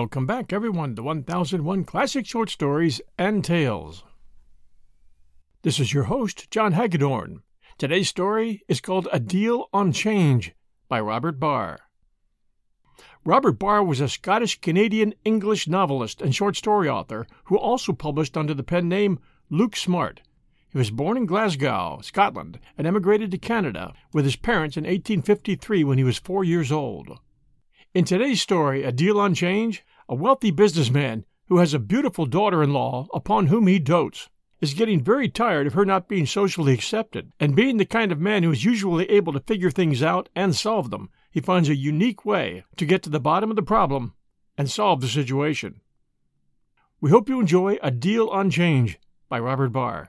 Welcome back, everyone, to 1001 Classic Short Stories and Tales. This is your host, John Hagedorn. Today's story is called A Deal on Change by Robert Barr. Robert Barr was a Scottish Canadian English novelist and short story author who also published under the pen name Luke Sharp. He was born in Glasgow, Scotland, and emigrated to Canada with his parents in 1853 when he was four years old. In today's story, A Deal on Change, a wealthy businessman who has a beautiful daughter in law upon whom he dotes is getting very tired of her not being socially accepted, and being the kind of man who is usually able to figure things out and solve them, he finds a unique way to get to the bottom of the problem and solve the situation. We hope you enjoy A Deal on Change by Robert Barr.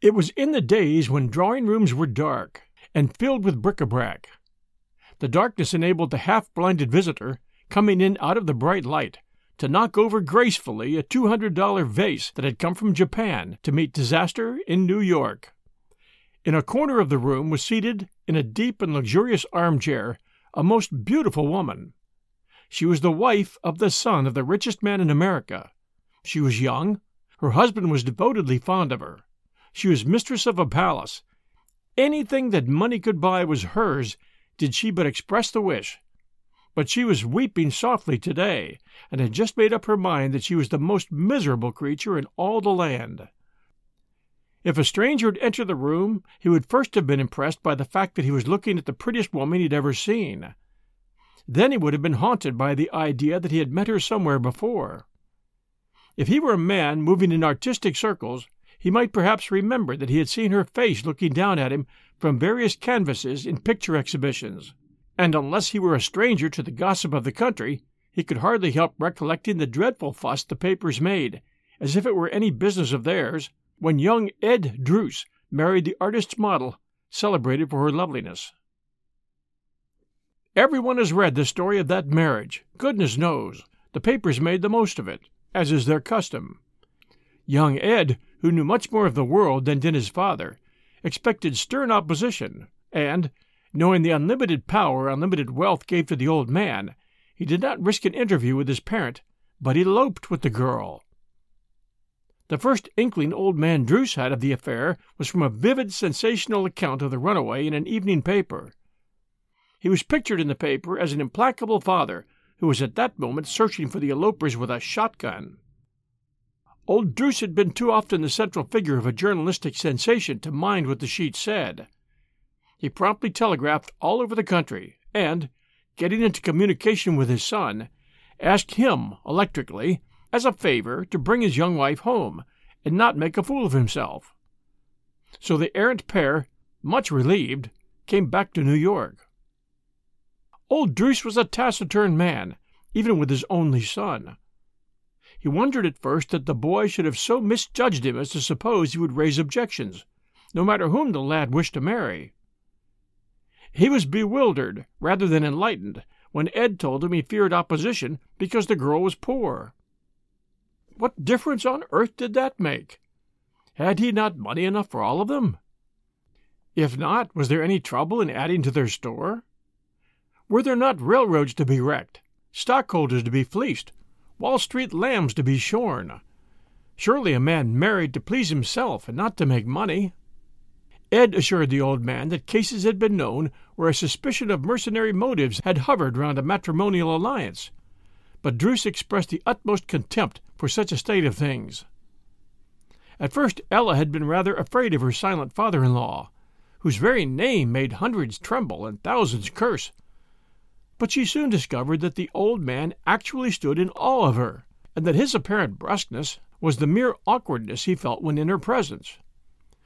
It was in the days when drawing rooms were dark and filled with bric a brac. The darkness enabled the half blinded visitor, coming in out of the bright light, to knock over gracefully a $200 vase that had come from Japan to meet disaster in New York. In a corner of the room was seated, in a deep and luxurious armchair, a most beautiful woman. She was the wife of the son of the richest man in America. She was young. Her husband was devotedly fond of her. She was mistress of a palace. Anything that money could buy was hers did she but express the wish. But she was weeping softly today, and had just made up her mind that she was the most miserable creature in all the land. If a stranger had entered the room, he would first have been impressed by the fact that he was looking at the prettiest woman he had ever seen. Then he would have been haunted by the idea that he had met her somewhere before. If he were a man moving in artistic circles, he might perhaps remember that he had seen her face looking down at him from various canvases in picture exhibitions, and unless he were a stranger to the gossip of the country, he could hardly help recollecting the dreadful fuss the papers made, as if it were any business of theirs, when young Ed Druce married the artist's model, celebrated for her loveliness. Everyone has read the story of that marriage, goodness knows. The papers made the most of it, as is their custom. Young Ed, who knew much more of the world than did his father, expected stern opposition, and, knowing the unlimited power unlimited wealth gave to the old man, he did not risk an interview with his parent, but eloped with the girl. The first inkling old man Druce had of the affair was from a vivid, sensational account of the runaway in an evening paper. He was pictured in the paper as an implacable father who was at that moment searching for the elopers with a shotgun. Old Druce had been too often the central figure of a journalistic sensation to mind what the sheet said. He promptly telegraphed all over the country, and, getting into communication with his son, asked him, electrically, as a favor, to bring his young wife home, and not make a fool of himself. So the errant pair, much relieved, came back to New York. Old Druce was a taciturn man, even with his only son. He wondered at first that the boy should have so misjudged him as to suppose he would raise objections, no matter whom the lad wished to marry. He was bewildered rather than enlightened when Ed told him he feared opposition because the girl was poor. What difference on earth did that make? Had he not money enough for all of them? If not, was there any trouble in adding to their store? Were there not railroads to be wrecked, stockholders to be fleeced, Wall Street lambs to be shorn. Surely a man married to please himself and not to make money. Ed assured the old man that cases had been known where a suspicion of mercenary motives had hovered round a matrimonial alliance, but Druce expressed the utmost contempt for such a state of things. At first Ella had been rather afraid of her silent father in law, whose very name made hundreds tremble and thousands curse but she soon discovered that the old man actually stood in awe of her, and that his apparent brusqueness was the mere awkwardness he felt when in her presence.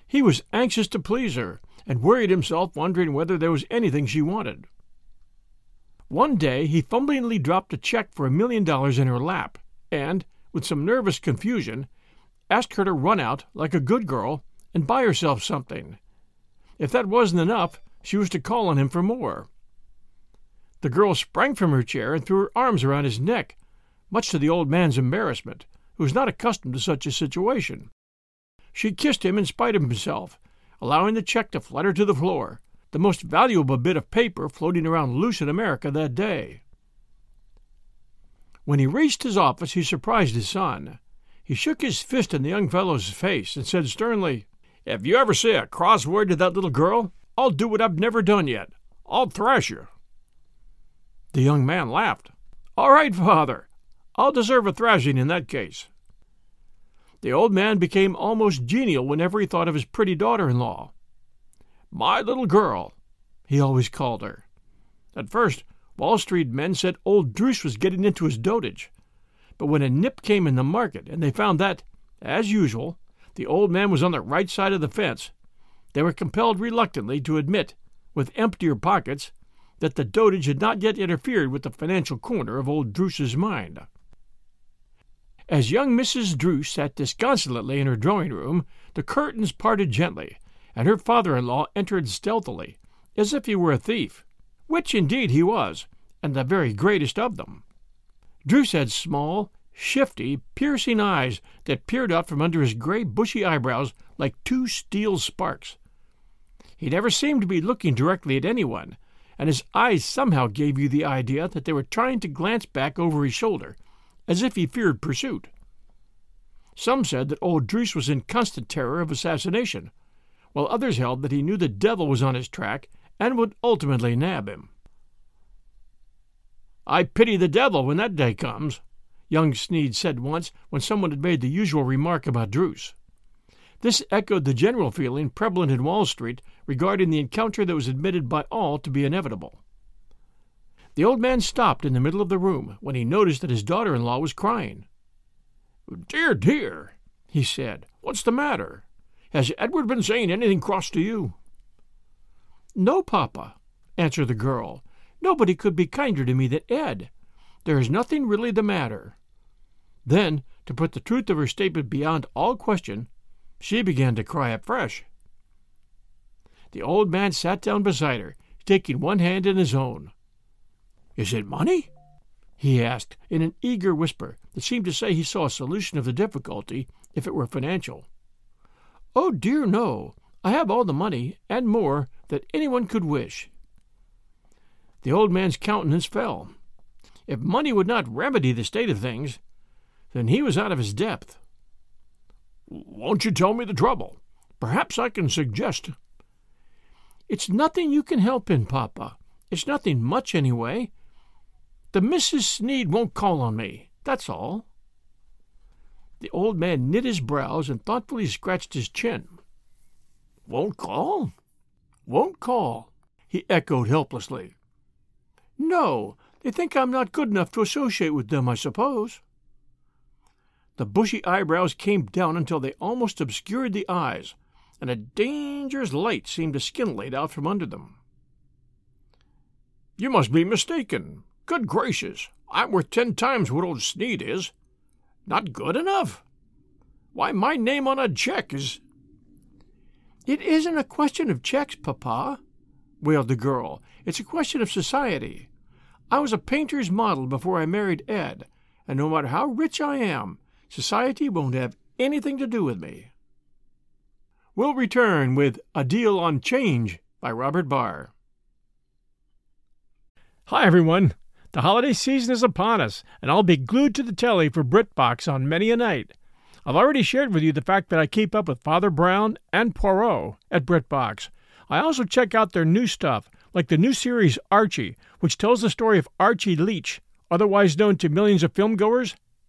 He was anxious to please her, and worried himself wondering whether there was anything she wanted. One day he fumblingly dropped a check for a million dollars in her lap, and, with some nervous confusion, asked her to run out, like a good girl, and buy herself something. If that wasn't enough, she was to call on him for more. The girl sprang from her chair and threw her arms around his neck, much to the old man's embarrassment, who was not accustomed to such a situation. She kissed him in spite of himself, allowing the check to flutter to the floor, the most valuable bit of paper floating around loose in America that day. When he reached his office, he surprised his son. He shook his fist in the young fellow's face and said sternly, If you ever say a cross word to that little girl, I'll do what I've never done yet. I'll thrash you. The young man laughed. All right, father. I'll deserve a thrashing in that case. The old man became almost genial whenever he thought of his pretty daughter in law. My little girl, he always called her. At first, Wall Street men said old Druce was getting into his dotage. But when a nip came in the market and they found that, as usual, the old man was on the right side of the fence, they were compelled reluctantly to admit, with emptier pockets, that the dotage had not yet interfered with the financial corner of old Druce's mind. As young Mrs. Druce sat disconsolately in her drawing room, the curtains parted gently, and her father in law entered stealthily, as if he were a thief, which indeed he was, and the very greatest of them. Druce had small, shifty, piercing eyes that peered out from under his gray, bushy eyebrows like two steel sparks. He never seemed to be looking directly at anyone, and his eyes somehow gave you the idea that they were trying to glance back over his shoulder, as if he feared pursuit. Some said that old Druce was in constant terror of assassination, while others held that he knew the devil was on his track and would ultimately nab him. I pity the devil when that day comes, young Sneed said once when someone had made the usual remark about Druce. This echoed the general feeling prevalent in Wall Street regarding the encounter that was admitted by all to be inevitable. The old man stopped in the middle of the room when he noticed that his daughter in law was crying. Dear, dear, he said, what's the matter? Has Edward been saying anything cross to you? No, papa, answered the girl. Nobody could be kinder to me than Ed. There is nothing really the matter. Then, to put the truth of her statement beyond all question, she began to cry afresh. The old man sat down beside her, taking one hand in his own. Is it money? he asked in an eager whisper that seemed to say he saw a solution of the difficulty if it were financial. Oh, dear, no. I have all the money, and more, that anyone could wish. The old man's countenance fell. If money would not remedy the state of things, then he was out of his depth. Won't you tell me the trouble? Perhaps I can suggest. It's nothing you can help in, Papa. It's nothing much, anyway. The Mrs. Sneed won't call on me, that's all. The old man knit his brows and thoughtfully scratched his chin. Won't call? Won't call, he echoed helplessly. No, they think I'm not good enough to associate with them, I suppose. The bushy eyebrows came down until they almost obscured the eyes, and a dangerous light seemed to scintillate out from under them. You must be mistaken. Good gracious, I'm worth ten times what old Sneed is. Not good enough? Why, my name on a check is. It isn't a question of checks, Papa, wailed the girl. It's a question of society. I was a painter's model before I married Ed, and no matter how rich I am, Society won't have anything to do with me. We'll return with A Deal on Change by Robert Barr. Hi, everyone. The holiday season is upon us, and I'll be glued to the telly for BritBox on many a night. I've already shared with you the fact that I keep up with Father Brown and Poirot at BritBox. I also check out their new stuff, like the new series Archie, which tells the story of Archie Leach, otherwise known to millions of filmgoers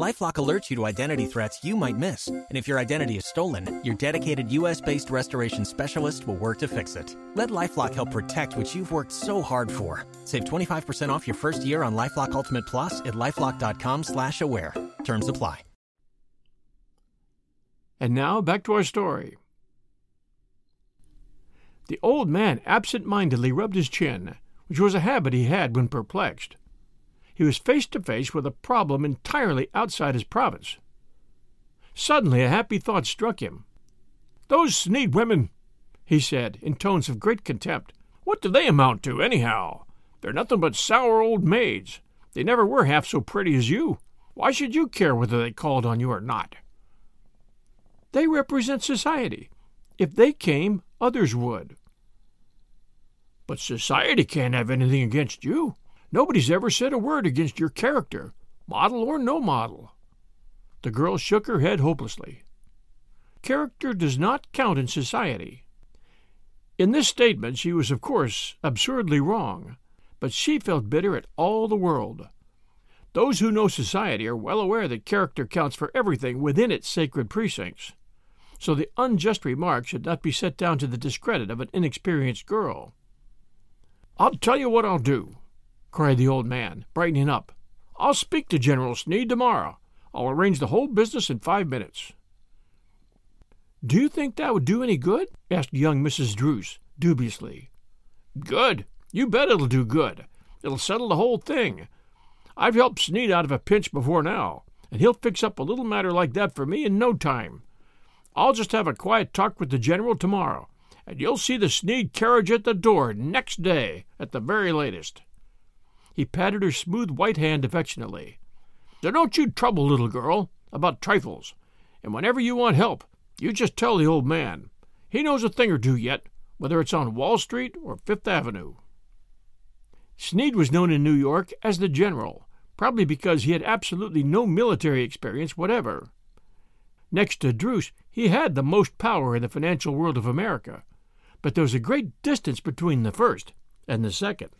LifeLock alerts you to identity threats you might miss, and if your identity is stolen, your dedicated U.S.-based restoration specialist will work to fix it. Let LifeLock help protect what you've worked so hard for. Save 25% off your first year on LifeLock Ultimate Plus at lifeLock.com/slash-aware. Terms apply. And now back to our story. The old man absent-mindedly rubbed his chin, which was a habit he had when perplexed he was face to face with a problem entirely outside his province. Suddenly a happy thought struck him. Those Sneed women, he said, in tones of great contempt, what do they amount to, anyhow? They're nothing but sour old maids. They never were half so pretty as you. Why should you care whether they called on you or not? They represent society. If they came, others would. But society can't have anything against you. Nobody's ever said a word against your character, model or no model. The girl shook her head hopelessly. Character does not count in society. In this statement she was, of course, absurdly wrong, but she felt bitter at all the world. Those who know society are well aware that character counts for everything within its sacred precincts, so the unjust remark should not be set down to the discredit of an inexperienced girl. I'll tell you what I'll do, cried the old man, brightening up. I'll speak to General Sneed tomorrow. I'll arrange the whole business in five minutes. Do you think that would do any good? asked young Mrs. Druce, dubiously. Good. You bet it'll do good. It'll settle the whole thing. I've helped Sneed out of a pinch before now, and he'll fix up a little matter like that for me in no time. I'll just have a quiet talk with the general tomorrow, and you'll see the Sneed carriage at the door next day, at the very latest. He patted her smooth white hand affectionately. So don't you trouble, little girl, about trifles, and whenever you want help, you just tell the old man. He knows a thing or two yet, whether it's on Wall Street or Fifth Avenue. Sneed was known in New York as the General, probably because he had absolutely no military experience whatever. Next to Druce, he had the most power in the financial world of America, but there was a great distance between the first and the second.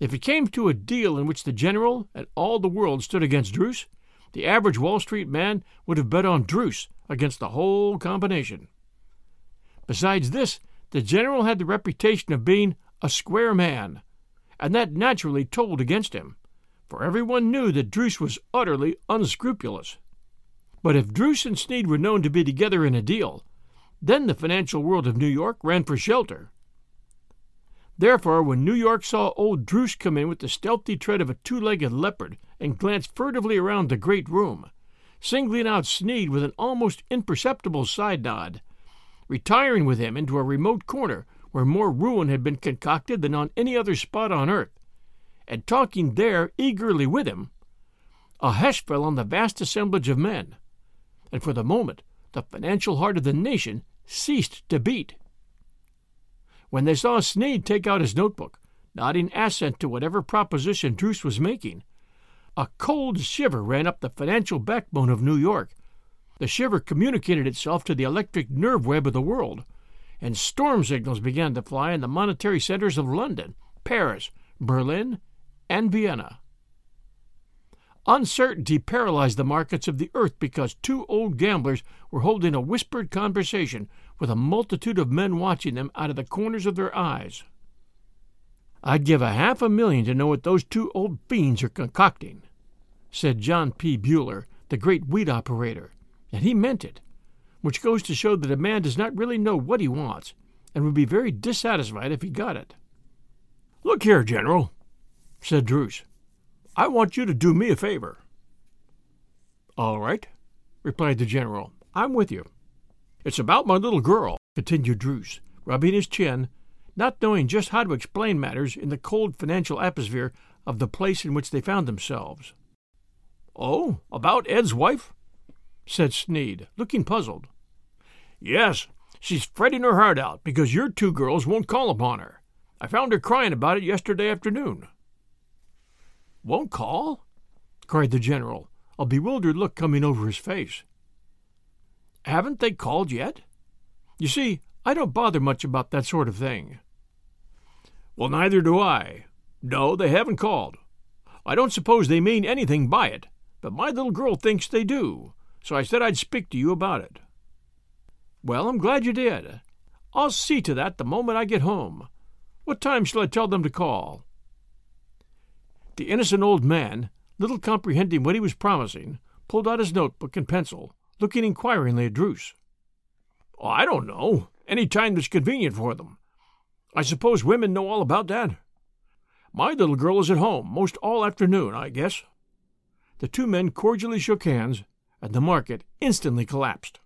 If it came to a deal in which the general and all the world stood against Druce, the average Wall Street man would have bet on Druce against the whole combination. Besides this, the general had the reputation of being a square man, and that naturally told against him, for everyone knew that Druce was utterly unscrupulous. But if Druce and Sneed were known to be together in a deal, then the financial world of New York ran for shelter, Therefore, when New York saw old Druce come in with the stealthy tread of a two legged leopard and glance furtively around the great room, singling out Sneed with an almost imperceptible side nod, retiring with him into a remote corner where more ruin had been concocted than on any other spot on earth, and talking there eagerly with him, a hush fell on the vast assemblage of men, and for the moment the financial heart of the nation ceased to beat when they saw Sneed take out his notebook, nodding assent to whatever proposition Druce was making. A cold shiver ran up the financial backbone of New York. The shiver communicated itself to the electric nerve web of the world, and storm signals began to fly in the monetary centers of London, Paris, Berlin, and Vienna. Uncertainty paralyzed the markets of the earth because two old gamblers were holding a whispered conversation with a multitude of men watching them out of the corners of their eyes. I'd give a half a million to know what those two old fiends are concocting, said John P. Bueller, the great wheat operator, and he meant it, which goes to show that a man does not really know what he wants and would be very dissatisfied if he got it. Look here, General, said Druce. I want you to do me a favor. All right, replied the general. I'm with you. It's about my little girl, continued Druce, rubbing his chin, not knowing just how to explain matters in the cold financial atmosphere of the place in which they found themselves. Oh, about Ed's wife? said Sneed, looking puzzled. Yes, she's fretting her heart out because your two girls won't call upon her. I found her crying about it yesterday afternoon. Won't call? cried the general, a bewildered look coming over his face. Haven't they called yet? You see, I don't bother much about that sort of thing. Well, neither do I. No, they haven't called. I don't suppose they mean anything by it, but my little girl thinks they do, so I said I'd speak to you about it. Well, I'm glad you did. I'll see to that the moment I get home. What time shall I tell them to call? The innocent old man, little comprehending what he was promising, pulled out his notebook and pencil, looking inquiringly at Druce. Oh, I don't know. Any time that's convenient for them. I suppose women know all about that. My little girl is at home most all afternoon, I guess. The two men cordially shook hands, and the market instantly collapsed.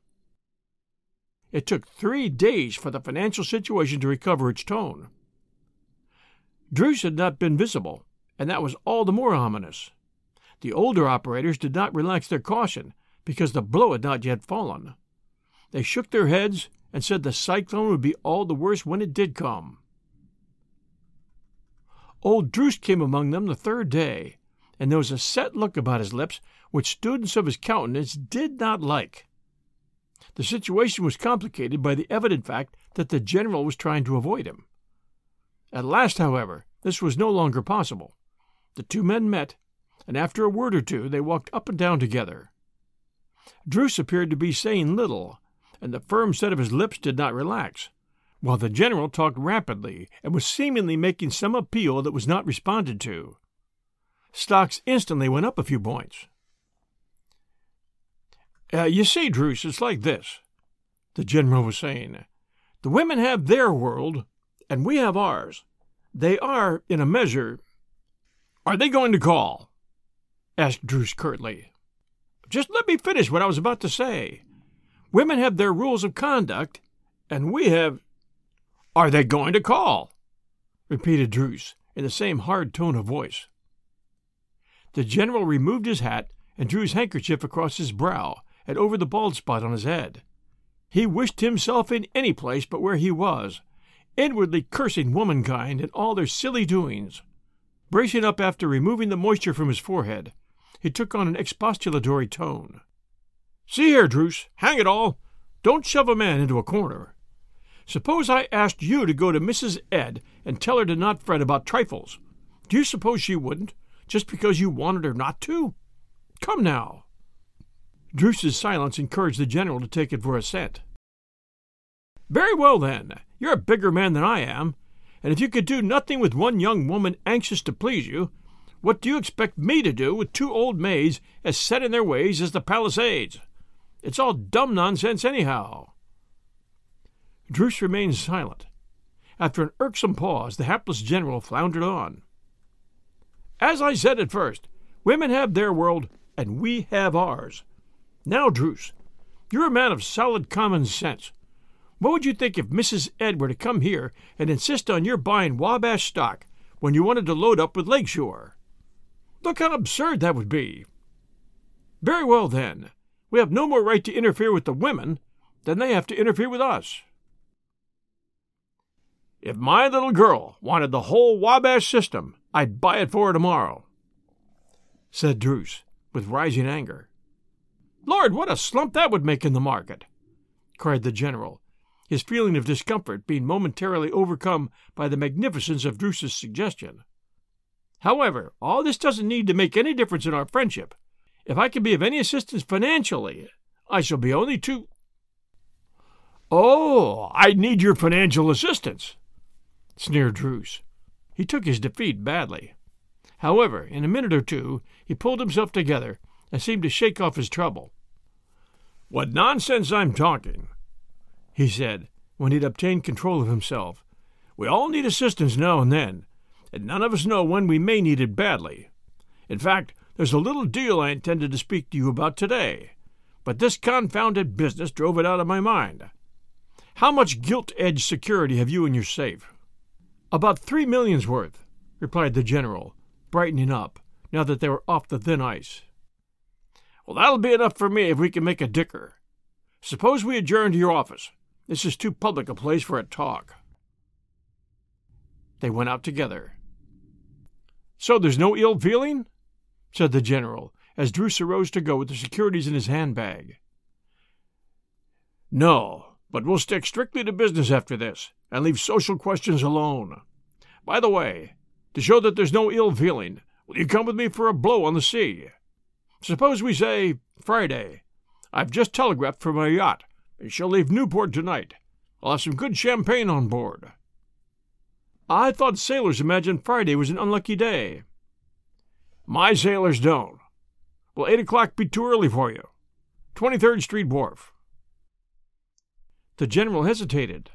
It took three days for the financial situation to recover its tone. Druce had not been visible, and that was all the more ominous. The older operators did not relax their caution because the blow had not yet fallen. They shook their heads and said the cyclone would be all the worse when it did come. Old Druce came among them the third day, and there was a set look about his lips which students of his countenance did not like. The situation was complicated by the evident fact that the general was trying to avoid him. At last, however, this was no longer possible. The two men met, and after a word or two they walked up and down together. Druce appeared to be saying little, and the firm set of his lips did not relax, while the general talked rapidly and was seemingly making some appeal that was not responded to. Stocks instantly went up a few points. Uh, you see, Druce, it's like this, the general was saying. The women have their world, and we have ours. They are, in a measure. Are they going to call? asked Druce curtly. Just let me finish what I was about to say. Women have their rules of conduct, and we have. Are they going to call? repeated Druce in the same hard tone of voice. The general removed his hat and drew his handkerchief across his brow and over the bald spot on his head. He wished himself in any place but where he was, inwardly cursing womankind and all their silly doings. Bracing up after removing the moisture from his forehead, he took on an expostulatory tone. See here, Druce, hang it all! Don't shove a man into a corner. Suppose I asked you to go to Mrs. Ed and tell her to not fret about trifles. Do you suppose she wouldn't, just because you wanted her not to? Come now. Druce's silence encouraged the general to take it for assent. Very well, then. You're a bigger man than I am, and if you could do nothing with one young woman anxious to please you, what do you expect me to do with two old maids as set in their ways as the Palisades? It's all dumb nonsense, anyhow. Druce remained silent. After an irksome pause, the hapless general floundered on. As I said at first, women have their world, and we have ours. Now, Druce, you're a man of solid common sense. What would you think if Mrs. Ed were to come here and insist on your buying Wabash stock when you wanted to load up with Lakeshore? Look how absurd that would be. Very well, then. We have no more right to interfere with the women than they have to interfere with us. If my little girl wanted the whole Wabash system, I'd buy it for her tomorrow, said Druce, with rising anger. Lord, what a slump that would make in the market! cried the general, his feeling of discomfort being momentarily overcome by the magnificence of Druce's suggestion. However, all this doesn't need to make any difference in our friendship. If I can be of any assistance financially, I shall be only too. Oh, I need your financial assistance, sneered Druce. He took his defeat badly. However, in a minute or two, he pulled himself together and seemed to shake off his trouble. What nonsense I'm talking, he said, when he'd obtained control of himself. We all need assistance now and then, and none of us know when we may need it badly. In fact, there's a little deal I intended to speak to you about today, but this confounded business drove it out of my mind. How much gilt edged security have you in your safe? About three millions worth, replied the general, brightening up, now that they were off the thin ice. Well, that'll be enough for me if we can make a dicker. Suppose we adjourn to your office. This is too public a place for a talk. They went out together. So there's no ill feeling? said the general, as Druce arose to go with the securities in his handbag. No, but we'll stick strictly to business after this, and leave social questions alone. By the way, to show that there's no ill feeling, will you come with me for a blow on the sea? Suppose we say Friday. I've just telegraphed for my yacht, and she'll leave Newport tonight. I'll have some good champagne on board. I thought sailors imagined Friday was an unlucky day. My sailors don't. Will eight o'clock be too early for you? 23rd Street Wharf. The general hesitated.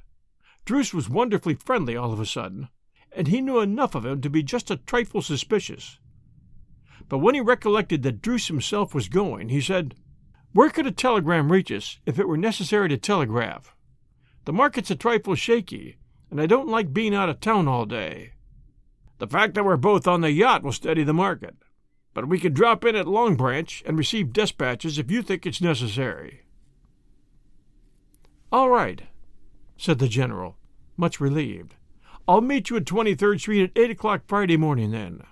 Druce was wonderfully friendly all of a sudden, and he knew enough of him to be just a trifle suspicious. But when he recollected that Druce himself was going, he said, Where could a telegram reach us if it were necessary to telegraph? The market's a trifle shaky, and I don't like being out of town all day. The fact that we're both on the yacht will steady the market, but we can drop in at Long Branch and receive despatches if you think it's necessary. All right, said the general, much relieved. I'll meet you at 23rd Street at 8 o'clock Friday morning then.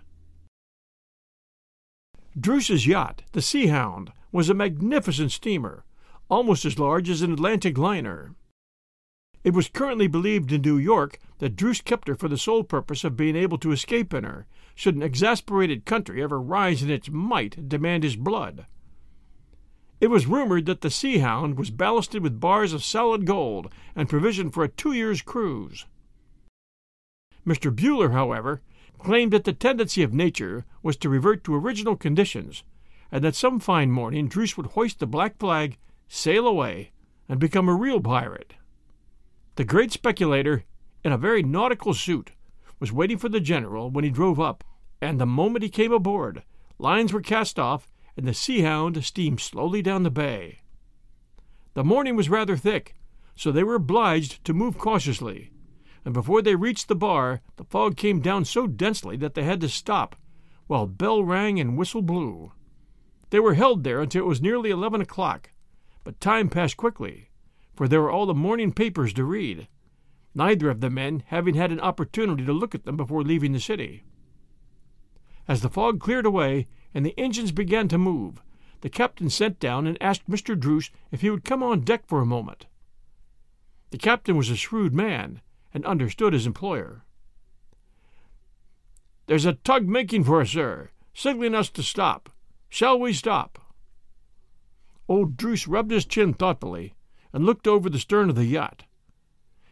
Druce's yacht, the Seahound, was a magnificent steamer, almost as large as an Atlantic liner. It was currently believed in New York that Druce kept her for the sole purpose of being able to escape in her, should an exasperated country ever rise in its might and demand his blood. It was rumored that the Sea Hound was ballasted with bars of solid gold and provisioned for a two years' cruise. Mr. Buhler, however, claimed that the tendency of nature was to revert to original conditions, and that some fine morning Druce would hoist the black flag, sail away, and become a real pirate. The great speculator, in a very nautical suit, was waiting for the general when he drove up, and the moment he came aboard, lines were cast off and the Seahound steamed slowly down the bay. The morning was rather thick, so they were obliged to move cautiously, and before they reached the bar the fog came down so densely that they had to stop, while bell rang and whistle blew. They were held there until it was nearly eleven o'clock, but time passed quickly for there were all the morning papers to read, neither of the men having had an opportunity to look at them before leaving the city. As the fog cleared away and the engines began to move, the captain sent down and asked Mr. Druce if he would come on deck for a moment. The captain was a shrewd man and understood his employer. There's a tug making for us, sir, signaling us to stop. Shall we stop? Old Druce rubbed his chin thoughtfully and looked over the stern of the yacht.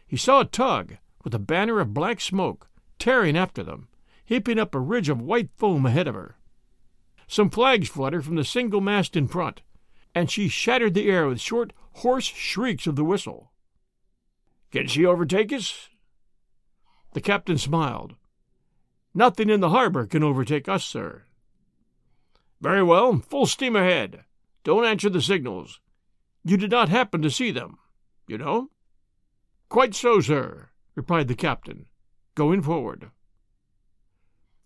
He saw a tug, with a banner of black smoke, tearing after them, heaping up a ridge of white foam ahead of her. Some flags fluttered from the single mast in front, and she shattered the air with short, hoarse shrieks of the whistle. Can she overtake us? The captain smiled. Nothing in the harbor can overtake us, sir. Very well, full steam ahead. Don't answer the signals. You did not happen to see them, you know? Quite so, sir, replied the captain, going forward.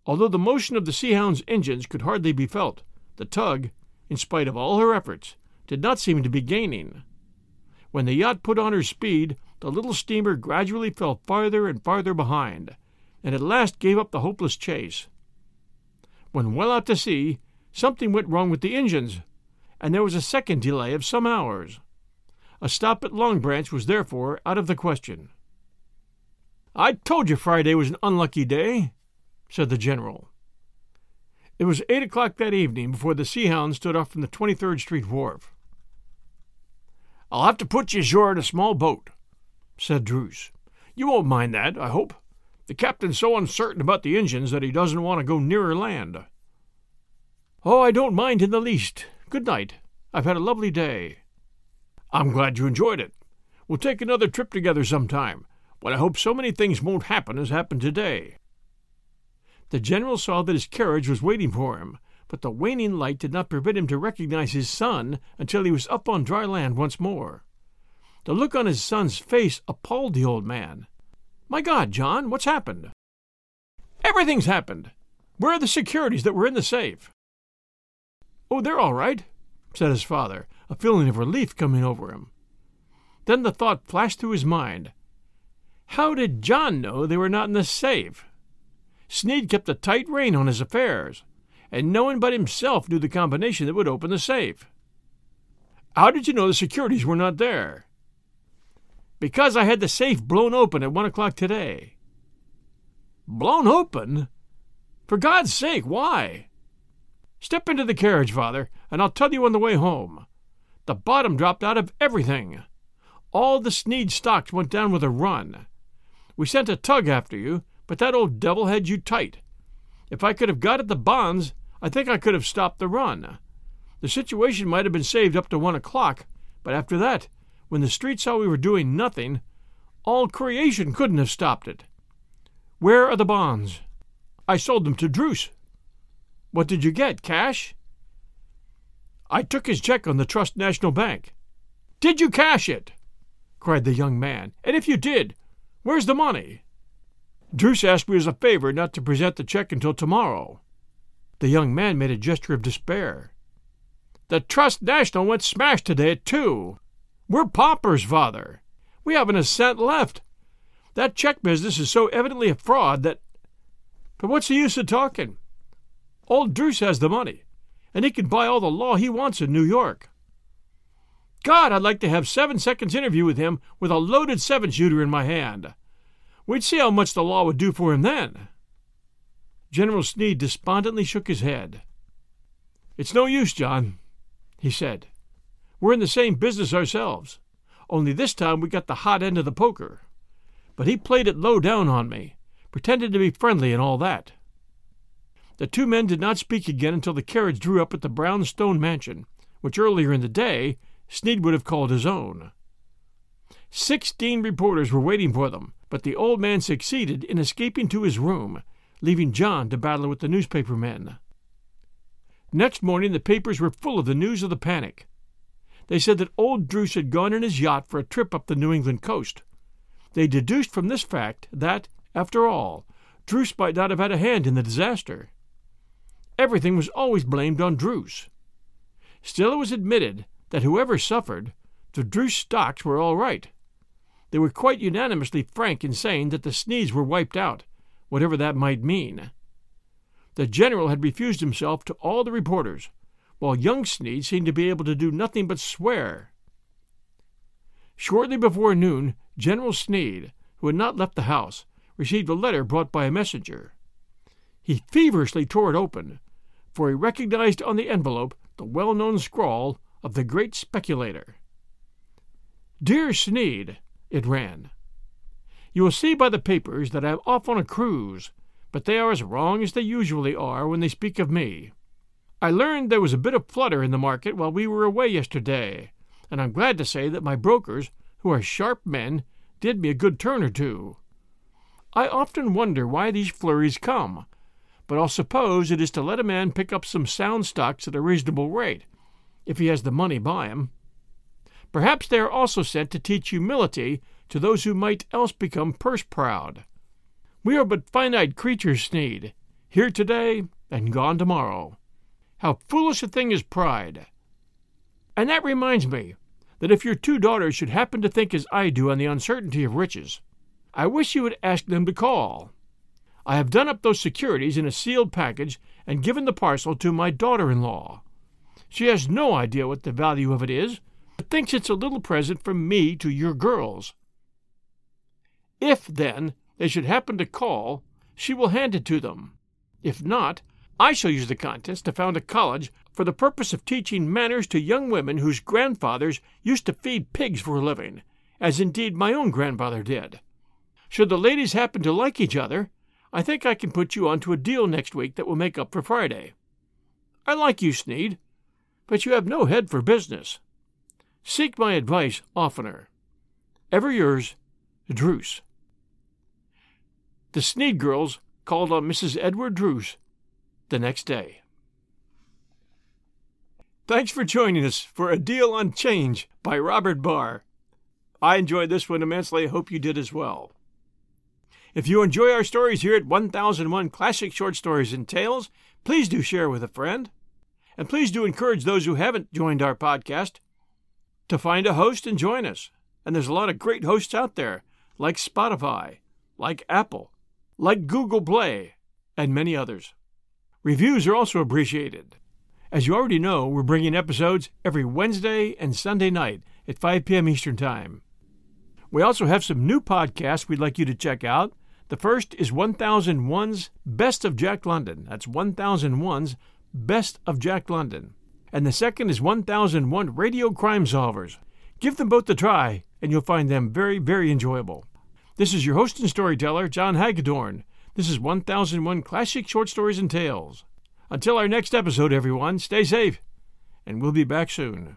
Although the motion of the Seahound's engines could hardly be felt, the tug, in spite of all her efforts, did not seem to be gaining. When the yacht put on her speed, the little steamer gradually fell farther and farther behind, and at last gave up the hopeless chase. When well out to sea, something went wrong with the engines, and there was a second delay of some hours. A stop at Long Branch was therefore out of the question. I told you Friday was an unlucky day, said the general. It was eight o'clock that evening before the Seahound stood off from the 23rd Street wharf. I'll have to put you ashore in a small boat, said Druce. You won't mind that, I hope. The captain's so uncertain about the engines that he doesn't want to go nearer land. Oh, I don't mind in the least, Good night. I've had a lovely day. I'm glad you enjoyed it. We'll take another trip together sometime, but I hope so many things won't happen as happened today. The general saw that his carriage was waiting for him, but the waning light did not permit him to recognize his son until he was up on dry land once more. The look on his son's face appalled the old man. My God, John, what's happened? Everything's happened. Where are the securities that were in the safe? Oh, they're all right, said his father, a feeling of relief coming over him. Then the thought flashed through his mind How did John know they were not in the safe? Sneed kept a tight rein on his affairs, and no one but himself knew the combination that would open the safe. How did you know the securities were not there? Because I had the safe blown open at one o'clock today. Blown open? For God's sake, why? Step into the carriage, father, and I'll tell you on the way home. The bottom dropped out of everything. All the Sneed stocks went down with a run. We sent a tug after you, but that old devil had you tight. If I could have got at the bonds, I think I could have stopped the run. The situation might have been saved up to one o'clock, but after that, when the street saw we were doing nothing, all creation couldn't have stopped it. Where are the bonds? I sold them to Druce. What did you get, cash? I took his check on the Trust National Bank. Did you cash it? cried the young man. And if you did, where's the money? Druce asked me as a favor not to present the check until tomorrow. The young man made a gesture of despair. The Trust National went smash today at two. We're paupers, father. We haven't a cent left. That check business is so evidently a fraud that. But what's the use of talking? Old Druce has the money, and he can buy all the law he wants in New York. God, I'd like to have seven seconds interview with him with a loaded seven shooter in my hand. We'd see how much the law would do for him then. General Sneed despondently shook his head. It's no use, John, he said. We're in the same business ourselves, only this time we got the hot end of the poker. But he played it low down on me, pretended to be friendly and all that. The two men did not speak again until the carriage drew up at the brownstone mansion, which earlier in the day Sneed would have called his own. Sixteen reporters were waiting for them, but the old man succeeded in escaping to his room, leaving John to battle with the newspaper men. Next morning the papers were full of the news of the panic. They said that old Druce had gone in his yacht for a trip up the New England coast. They deduced from this fact that, after all, Druce might not have had a hand in the disaster. Everything was always blamed on Druce. Still, it was admitted that whoever suffered, the Druce stocks were all right. They were quite unanimously frank in saying that the Sneeds were wiped out, whatever that might mean. The general had refused himself to all the reporters, while young Sneed seemed to be able to do nothing but swear. Shortly before noon, General Sneed, who had not left the house, received a letter brought by a messenger. He feverishly tore it open, for he recognized on the envelope the well known scrawl of the great speculator. Dear Sneed, it ran, you will see by the papers that I am off on a cruise, but they are as wrong as they usually are when they speak of me. I learned there was a bit of flutter in the market while we were away yesterday, and I'm glad to say that my brokers, who are sharp men, did me a good turn or two. I often wonder why these flurries come, but I'll suppose it is to let a man pick up some sound stocks at a reasonable rate, if he has the money by him. Perhaps they are also sent to teach humility to those who might else become purse proud. We are but finite creatures, Sneed, here today and gone tomorrow. How foolish a thing is pride! And that reminds me that if your two daughters should happen to think as I do on the uncertainty of riches, I wish you would ask them to call. I have done up those securities in a sealed package and given the parcel to my daughter in law. She has no idea what the value of it is, but thinks it's a little present from me to your girls. If, then, they should happen to call, she will hand it to them. If not, I shall use the contents to found a college for the purpose of teaching manners to young women whose grandfathers used to feed pigs for a living, as indeed my own grandfather did. Should the ladies happen to like each other, I think I can put you onto a deal next week that will make up for Friday. I like you, Sneed, but you have no head for business. Seek my advice oftener. Ever yours, Druce. The Sneed girls called on Mrs. Edward Druce the next day. Thanks for joining us for A Deal on Change by Robert Barr. I enjoyed this one immensely. I hope you did as well. If you enjoy our stories here at 1001 Classic Short Stories and Tales, please do share with a friend. And please do encourage those who haven't joined our podcast to find a host and join us. And there's a lot of great hosts out there, like Spotify, like Apple, like Google Play, and many others. Reviews are also appreciated. As you already know, we're bringing episodes every Wednesday and Sunday night at 5 p.m. Eastern Time. We also have some new podcasts we'd like you to check out. The first is 1001's Best of Jack London. That's 1001's Best of Jack London. And the second is 1001 Radio Crime Solvers. Give them both a try, and you'll find them very, very enjoyable. This is your host and storyteller, John Hagedorn. This is 1001 Classic Short Stories and Tales. Until our next episode, everyone, stay safe, and we'll be back soon.